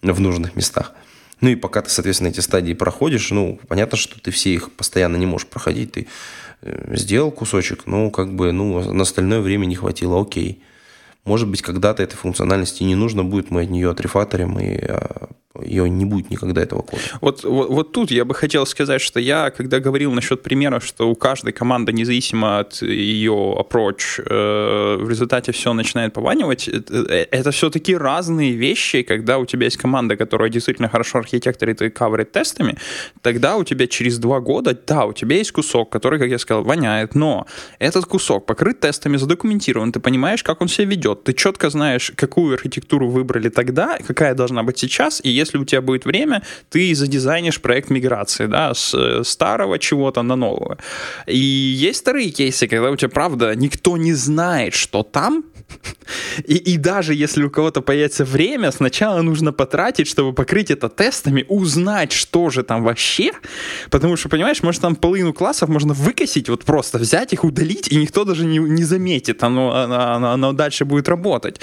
A: в нужных местах. Ну и пока ты, соответственно, эти стадии проходишь, ну, понятно, что ты все их постоянно не можешь проходить, ты сделал кусочек, ну, как бы, ну, на остальное время не хватило, окей. Может быть, когда-то этой функциональности не нужно будет, мы от нее отрефаторим и а, ее не будет никогда этого кода.
B: Вот, вот, вот тут я бы хотел сказать, что я, когда говорил насчет примера, что у каждой команды, независимо от ее approach, э, в результате все начинает пованивать, это, э, это все-таки разные вещи, когда у тебя есть команда, которая действительно хорошо архитекторит и каверит тестами, тогда у тебя через два года, да, у тебя есть кусок, который, как я сказал, воняет, но этот кусок покрыт тестами, задокументирован, ты понимаешь, как он себя ведет, ты четко знаешь, какую архитектуру выбрали тогда, какая должна быть сейчас, и если у тебя будет время, ты задизайнишь проект миграции, да, с э, старого чего-то на нового. И есть вторые кейсы, когда у тебя, правда, никто не знает, что там, и, и даже если у кого-то появится время, сначала нужно потратить, чтобы покрыть это тестами, узнать, что же там вообще. Потому что, понимаешь, может там половину классов можно выкосить, вот просто взять их, удалить, и никто даже не, не заметит, оно, оно, оно дальше будет работать.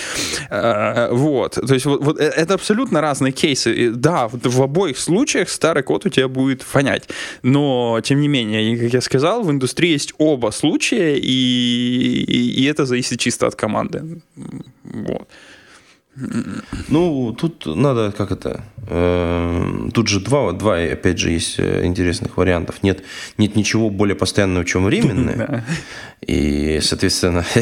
B: Э, вот. То есть вот, вот э, это абсолютно разные кейсы. Да, в обоих случаях старый код у тебя будет фонять. Но, тем не менее, как я сказал, в индустрии есть оба случая, и, и, и это зависит чисто от команды. Вот.
A: Ну, тут надо, как это, э, тут же два, два, опять же, есть э, интересных вариантов. Нет, нет ничего более постоянного, чем временное. <laughs> И, соответственно, <laughs>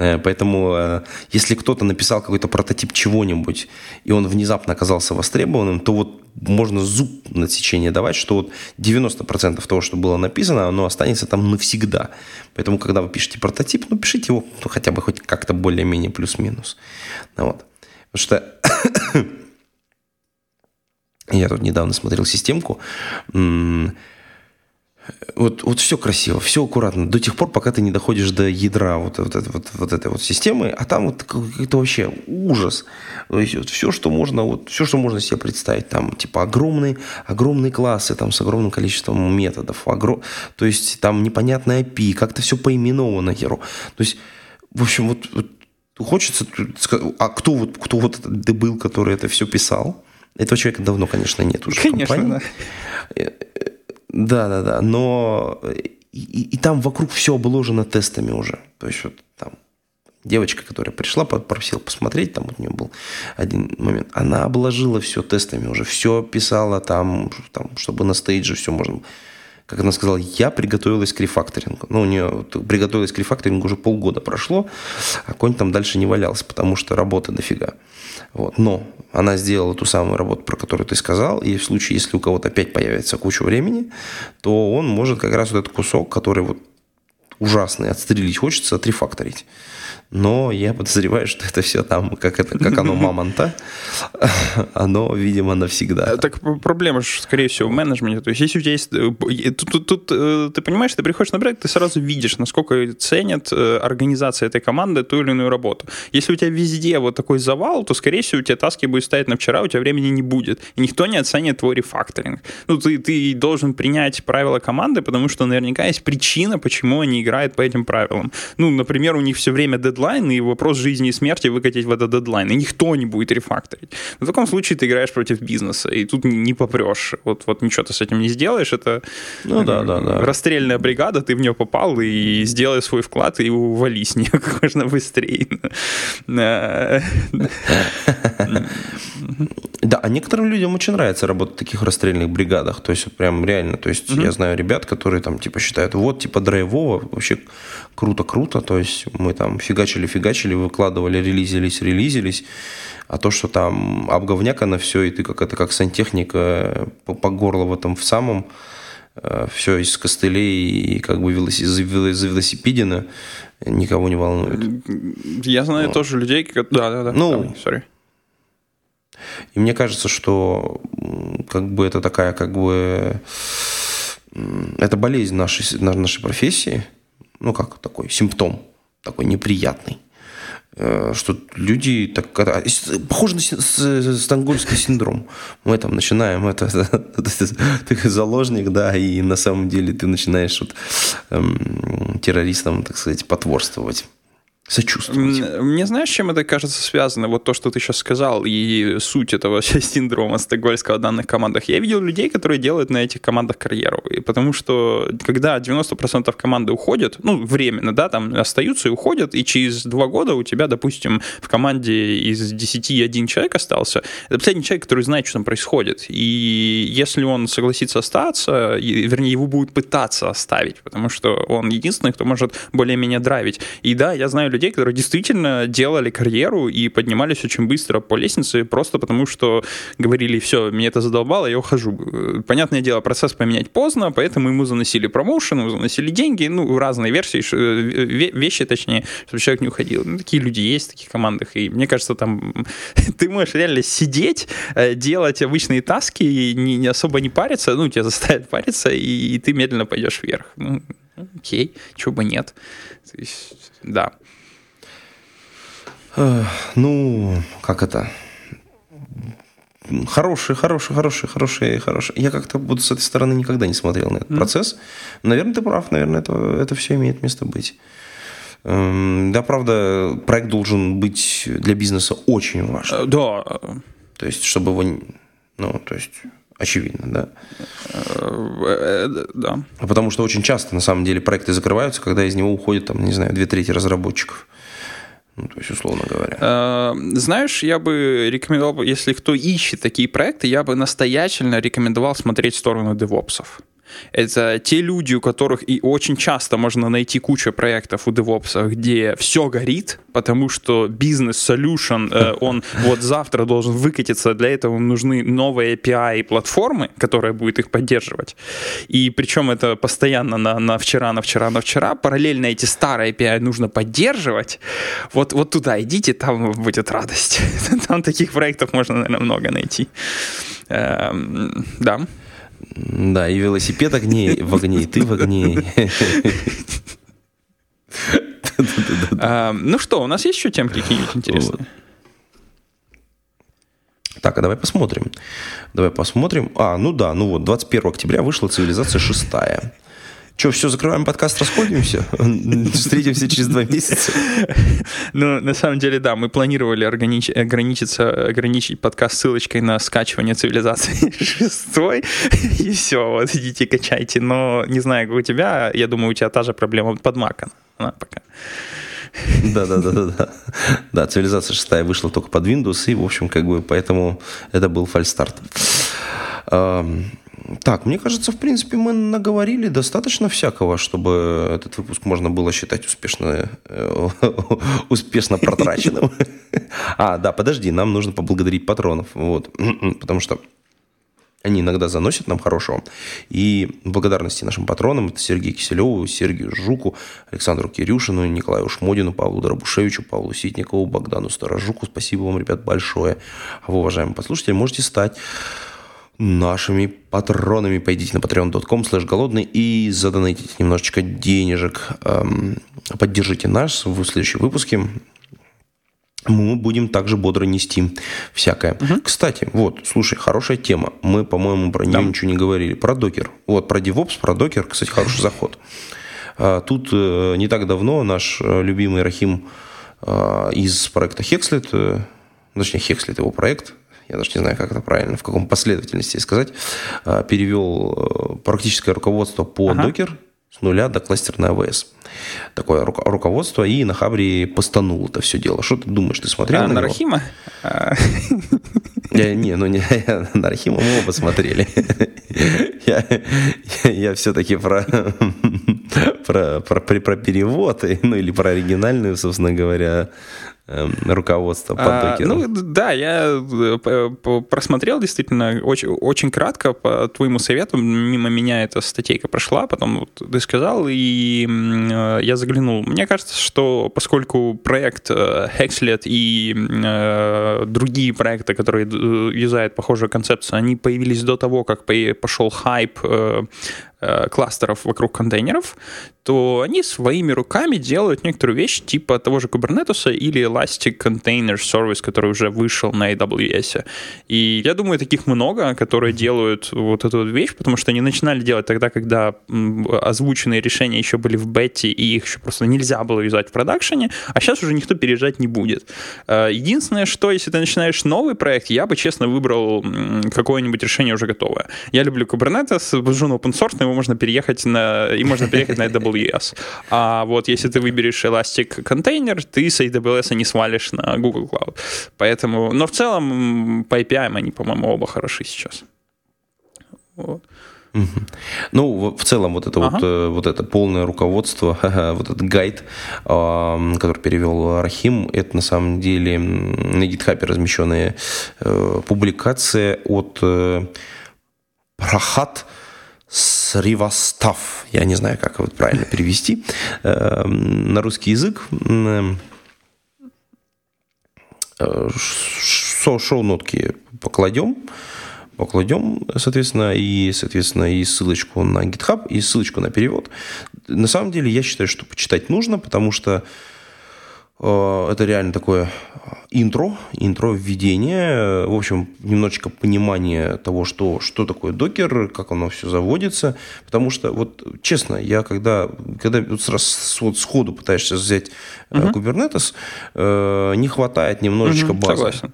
A: поэтому, э, если кто-то написал какой-то прототип чего-нибудь, и он внезапно оказался востребованным, то вот можно зуб на течение давать, что вот 90% того, что было написано, оно останется там навсегда. Поэтому, когда вы пишете прототип, ну, пишите его ну, хотя бы хоть как-то более-менее плюс-минус. Ну, вот. Потому что <coughs> я тут недавно смотрел системку, вот, вот все красиво, все аккуратно, до тех пор, пока ты не доходишь до ядра вот, вот, вот, вот этой вот системы, а там вот какой-то вообще ужас. То есть вот все, что можно, вот все, что можно себе представить, там типа огромные, огромные классы, там с огромным количеством методов, огром... то есть там непонятная API, как-то все поименовано херу. То есть, в общем, вот, вот хочется, а кто вот, кто вот это был, который это все писал? Этого человека давно, конечно, нет уже
B: конечно, в
A: компании. Да. Да, да, да. Но и, и там вокруг все обложено тестами уже. То есть вот там девочка, которая пришла, попросила посмотреть, там у нее был один момент, она обложила все тестами уже, все писала там, там чтобы на стейдже все можно как она сказала, я приготовилась к рефакторингу. Ну, у нее приготовилась к рефакторингу уже полгода прошло, а конь там дальше не валялся, потому что работы дофига. Вот. Но она сделала ту самую работу, про которую ты сказал, и в случае, если у кого-то опять появится куча времени, то он может как раз вот этот кусок, который вот ужасный, отстрелить хочется, отрефакторить но я подозреваю, что это все там, как, это, как оно <laughs> мамонта, оно, видимо, навсегда.
B: Э, так проблема, скорее всего, в менеджменте. То есть, если у тебя есть... Э, тут, тут, тут э, ты понимаешь, ты приходишь на проект, ты сразу видишь, насколько ценят организация этой команды ту или иную работу. Если у тебя везде вот такой завал, то, скорее всего, у тебя таски будут стоять на вчера, у тебя времени не будет. И никто не оценит твой рефакторинг. Ну, ты, ты должен принять правила команды, потому что наверняка есть причина, почему они играют по этим правилам. Ну, например, у них все время дедлайн дедлайн, и вопрос жизни и смерти выкатить в этот дедлайн. И никто не будет рефакторить. В таком случае ты играешь против бизнеса, и тут не попрешь. Вот, вот ничего ты с этим не сделаешь. Это
A: ну, да, да, да.
B: расстрельная бригада, ты в нее попал, и сделай свой вклад, и ували с <laughs> нее как можно быстрее.
A: Да, а некоторым людям очень нравится работать в таких расстрельных бригадах. То есть, прям реально. То есть, я знаю ребят, которые там, типа, считают, вот, типа, драйвово, вообще круто-круто. То есть, мы там фигачили-фигачили, выкладывали, релизились, релизились. А то, что там обговнякано все, и ты как это как сантехника э, по, по горло в этом в самом, э, все из костылей и как бы велосипедина, никого не волнует.
B: Я знаю ну. тоже людей, как... Да, да, да.
A: Ну, sorry. И мне кажется, что как бы это такая, как бы, это болезнь нашей, нашей профессии, ну как такой симптом такой неприятный э, что люди так похоже на стокгольмский синдром. Мы там начинаем это, <laughs> ты заложник, да, и на самом деле ты начинаешь вот, эм, террористам, так сказать, потворствовать. Сочувствовать.
B: Мне знаешь, чем это кажется связано? Вот то, что ты сейчас сказал, и суть этого <laughs> синдрома стокгольмского в данных командах. Я видел людей, которые делают на этих командах карьеру. И потому что, когда 90% команды уходят, ну, временно, да, там остаются и уходят, и через два года у тебя, допустим, в команде из 10 один человек остался, это последний человек, который знает, что там происходит. И если он согласится остаться, вернее, его будут пытаться оставить, потому что он единственный, кто может более-менее драйвить. И да, я знаю людей, которые действительно делали карьеру и поднимались очень быстро по лестнице, просто потому что говорили, все, мне это задолбало, я ухожу. Понятное дело, процесс поменять поздно, поэтому ему заносили промоушен, ему заносили деньги, ну, разные версии, вещи, точнее, чтобы человек не уходил. Ну, такие люди есть в таких командах, и мне кажется, там <laughs> ты можешь реально сидеть, э, делать обычные таски, и не, не особо не париться, ну, тебя заставят париться, и, и ты медленно пойдешь вверх. Ну, окей, чего бы нет. То есть, да.
A: Ну, как это? Хороший, хороший, хороший, хороший, хороший. Я как-то буду с этой стороны никогда не смотрел на этот mm. процесс. Наверное, ты прав, наверное, это, это все имеет место быть. Эм, да, правда, проект должен быть для бизнеса очень важен.
B: Э, да.
A: То есть, чтобы его... Ну, то есть, очевидно, да?
B: Э, э, да.
A: Потому что очень часто, на самом деле, проекты закрываются, когда из него уходит, там, не знаю, две трети разработчиков. Ну, то есть, условно говоря.
B: Э, знаешь, я бы рекомендовал, если кто ищет такие проекты, я бы настоятельно рекомендовал смотреть в сторону девопсов. Это те люди, у которых и очень часто можно найти кучу проектов у DevOps, где все горит, потому что бизнес-солюшн, э, <laughs> он вот завтра должен выкатиться, для этого нужны новые API и платформы, которая будет их поддерживать. И причем это постоянно на, на вчера, на вчера, на вчера. Параллельно эти старые API нужно поддерживать. Вот, вот туда идите, там будет радость. <laughs> Там таких проектов можно, наверное, много найти. Эм, да.
A: Да, и велосипед огней в огне, и ты в огне. <laughs>
B: А, ну что, у нас есть еще темки какие-нибудь интересные?
A: Так, а давай посмотрим. Давай посмотрим. А, ну да, ну вот, 21 октября вышла «Цивилизация шестая». Что, все, закрываем подкаст, расходимся? <laughs> Встретимся через два месяца?
B: Ну, на самом деле, да, мы планировали ограничить, ограничиться, ограничить подкаст ссылочкой на скачивание цивилизации <laughs> шестой, и все, вот идите, качайте. Но не знаю, как у тебя, я думаю, у тебя та же проблема под маком. Она пока.
A: Да, да, да, да, да. Да, цивилизация шестая вышла только под Windows, и, в общем, как бы, поэтому это был фальстарт. Так, мне кажется, в принципе, мы наговорили достаточно всякого, чтобы этот выпуск можно было считать успешно, э, <laughs> успешно протраченным. А, да, подожди, нам нужно поблагодарить патронов, вот, <clears throat> потому что они иногда заносят нам хорошего. И благодарности нашим патронам, это Сергею Киселеву, Сергею Жуку, Александру Кирюшину, Николаю Шмодину, Павлу Дробушевичу, Павлу Ситникову, Богдану Старожуку. Спасибо вам, ребят, большое. А вы, уважаемые послушатели, можете стать нашими патронами. Пойдите на patreon.com слэш голодный и задонатите немножечко денежек. Эм, поддержите нас в следующем выпуске. Мы будем также бодро нести всякое. Угу. Кстати, вот, слушай, хорошая тема. Мы, по-моему, про нее да. ничего не говорили. Про докер. Вот, про DevOps, про докер, кстати, хороший заход. А, тут э, не так давно наш э, любимый Рахим э, из проекта Hexlet, точнее, Hexlet его проект, я даже не знаю, как это правильно, в каком последовательности сказать, а, перевел э, практическое руководство по ага. докер с нуля до кластерной АВС. Такое руководство, и на Хабре постанул это все дело. Что ты думаешь, ты смотрел а, на,
B: на Рахима?
A: Я, не, ну не, <laughs> на Рахима мы оба смотрели. <laughs> Я, я, я все-таки <laughs> про, про, про, про перевод, ну или про оригинальную, собственно говоря, руководство по а,
B: Ну, да, я э, просмотрел действительно очень, очень кратко по твоему совету. Мимо меня эта статейка прошла, потом вот ты сказал, и э, я заглянул. Мне кажется, что поскольку проект э, Hexlet и другие проекты, которые юзают похожую концепцию, они появились до того, как пошел хайп э, кластеров вокруг контейнеров, то они своими руками делают некоторую вещь типа того же Kubernetes или Elastic Container Service, который уже вышел на AWS. И я думаю, таких много, которые делают вот эту вещь, потому что они начинали делать тогда, когда озвученные решения еще были в бете, и их еще просто нельзя было юзать в продакшене, а сейчас уже никто переезжать не будет. Э, единственное, что если ты начинаешь новый проект, я бы, честно, выбрал какое-нибудь решение уже готовое. Я люблю Kubernetes, он open source, его можно переехать на, и можно переехать на AWS. А вот если ты выберешь Elastic контейнер, ты с AWS не свалишь на Google Cloud. Поэтому, но в целом по API они, по-моему, оба хороши сейчас.
A: Вот. Ну, в целом, вот это ага. вот, э, вот это полное руководство, <laughs> вот этот гайд, который перевел Рахим, это на самом деле на GitHub размещенная э, публикация от э, Прахат Сривастав. Я не знаю, как вот правильно перевести на русский язык. Шоу-нотки покладем покладем, соответственно, и, соответственно, и ссылочку на GitHub, и ссылочку на перевод. На самом деле, я считаю, что почитать нужно, потому что э, это реально такое интро, интро введение, в общем, немножечко понимание того, что, что такое докер, как оно все заводится, потому что, вот, честно, я когда, когда вот сразу, вот сходу пытаешься взять uh-huh. Kubernetes, э, не хватает немножечко uh-huh, базы. Согласен.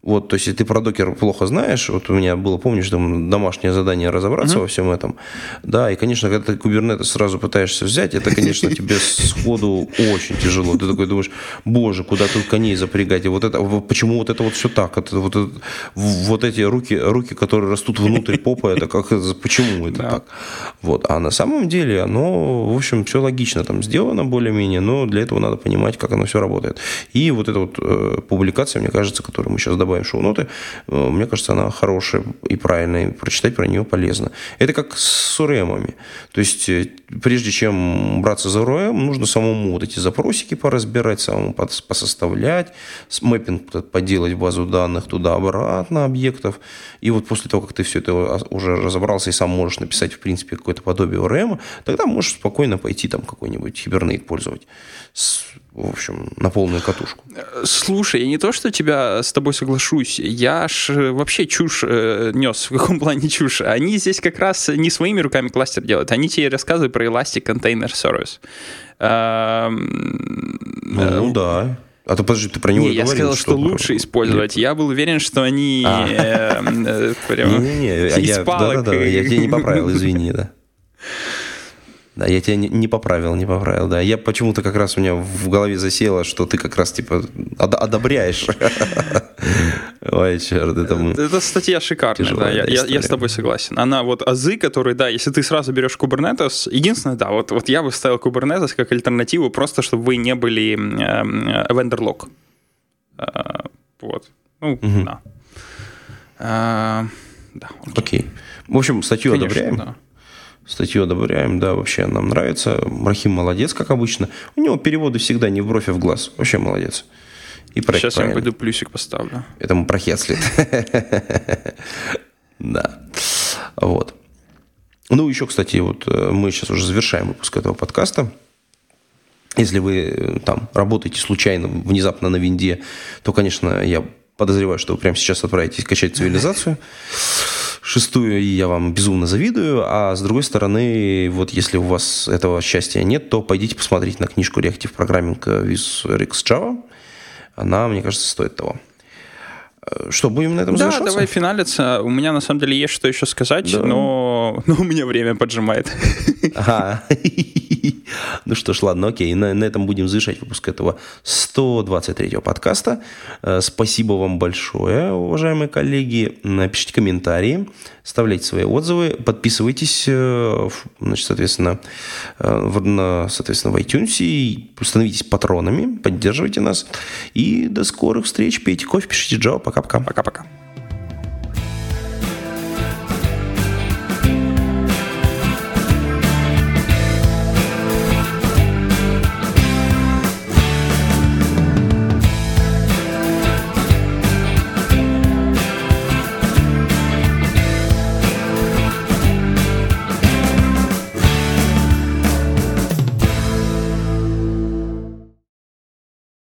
A: Вот, то есть, если ты про докер плохо знаешь, вот у меня было, помнишь, там домашнее задание разобраться uh-huh. во всем этом. Да, и, конечно, когда ты кубернетес сразу пытаешься взять, это, конечно, тебе сходу очень тяжело. Ты такой думаешь, боже, куда тут коней запрягать? И вот это, почему вот это вот все так? Это, вот, это, вот эти руки, руки, которые растут внутрь попа, это как, почему это так? Вот, а на самом деле оно, в общем, все логично там сделано более-менее, но для этого надо понимать, как оно все работает. И вот эта вот э, публикация, мне кажется, которую мы сейчас добавим добавим шоу-ноты, э, мне кажется, она хорошая и правильная, и прочитать про нее полезно. Это как с ОРМами. То есть, э, прежде чем браться за ОРМ, нужно самому вот эти запросики поразбирать, самому посоставлять, мэппинг поделать базу данных туда-обратно объектов. И вот после того, как ты все это уже разобрался и сам можешь написать, в принципе, какое-то подобие ОРМ, тогда можешь спокойно пойти там какой-нибудь хибернейт пользовать в общем, на полную катушку.
B: Слушай, я не то, что тебя с тобой соглашусь, я ж э, вообще чушь э, нес. <laughs> В каком плане чушь? Они здесь как раз не своими руками кластер делают, они тебе рассказывают про Elastic Container Service.
A: Эм, ну, э, да. А то подожди, ты про него
B: не, я сказал, что, что лучше использовать. Нет. Я был уверен, что они а.
A: э, не, не, из палок. Я тебя не поправил, извини, да. <laughs> Да, я тебя не, не поправил, не поправил, да. Я почему-то как раз у меня в голове засело, что ты как раз типа одобряешь. <laughs>
B: Ой, черт, это мы... Это статья шикарная, да, я, я, я с тобой согласен. Она вот азы, которые, да, если ты сразу берешь Kubernetes, единственное, да, вот, вот я бы ставил Kubernetes как альтернативу, просто чтобы вы не были э, vendor lock. Э, вот. Ну, угу. да.
A: Э, да, окей. окей. В общем, статью Конечно, одобряем. Да. Статью одобряем, да, вообще нам нравится. Рахим молодец, как обычно. У него переводы всегда не в бровь, а в глаз. Вообще молодец.
B: И проект Сейчас правильный. я пойду плюсик поставлю.
A: Этому прохет след. <laughs> Да. Вот. Ну, еще, кстати, вот э, мы сейчас уже завершаем выпуск этого подкаста. Если вы э, там работаете случайно, внезапно на винде, то, конечно, я подозреваю, что вы прямо сейчас отправитесь качать цивилизацию <laughs> шестую, и я вам безумно завидую. А с другой стороны, вот если у вас этого счастья нет, то пойдите посмотрите на книжку Reactive Programming with Rix Java. Она, мне кажется, стоит того. Э, что, будем на этом
B: да,
A: завершаться?
B: Да, давай финалиться. У меня, на самом деле, есть что еще сказать, да. но, но у меня время поджимает. Ага. <laughs>
A: Ну что ж, ладно, окей. На, на этом будем завершать выпуск этого 123-го подкаста. Э, спасибо вам большое, уважаемые коллеги. Напишите комментарии, оставляйте свои отзывы, подписывайтесь, э, значит, соответственно, в, соответственно, в iTunes становитесь патронами, поддерживайте нас. И до скорых встреч. Пейте кофе, пишите. Пока. Пока-пока.
B: Пока-пока.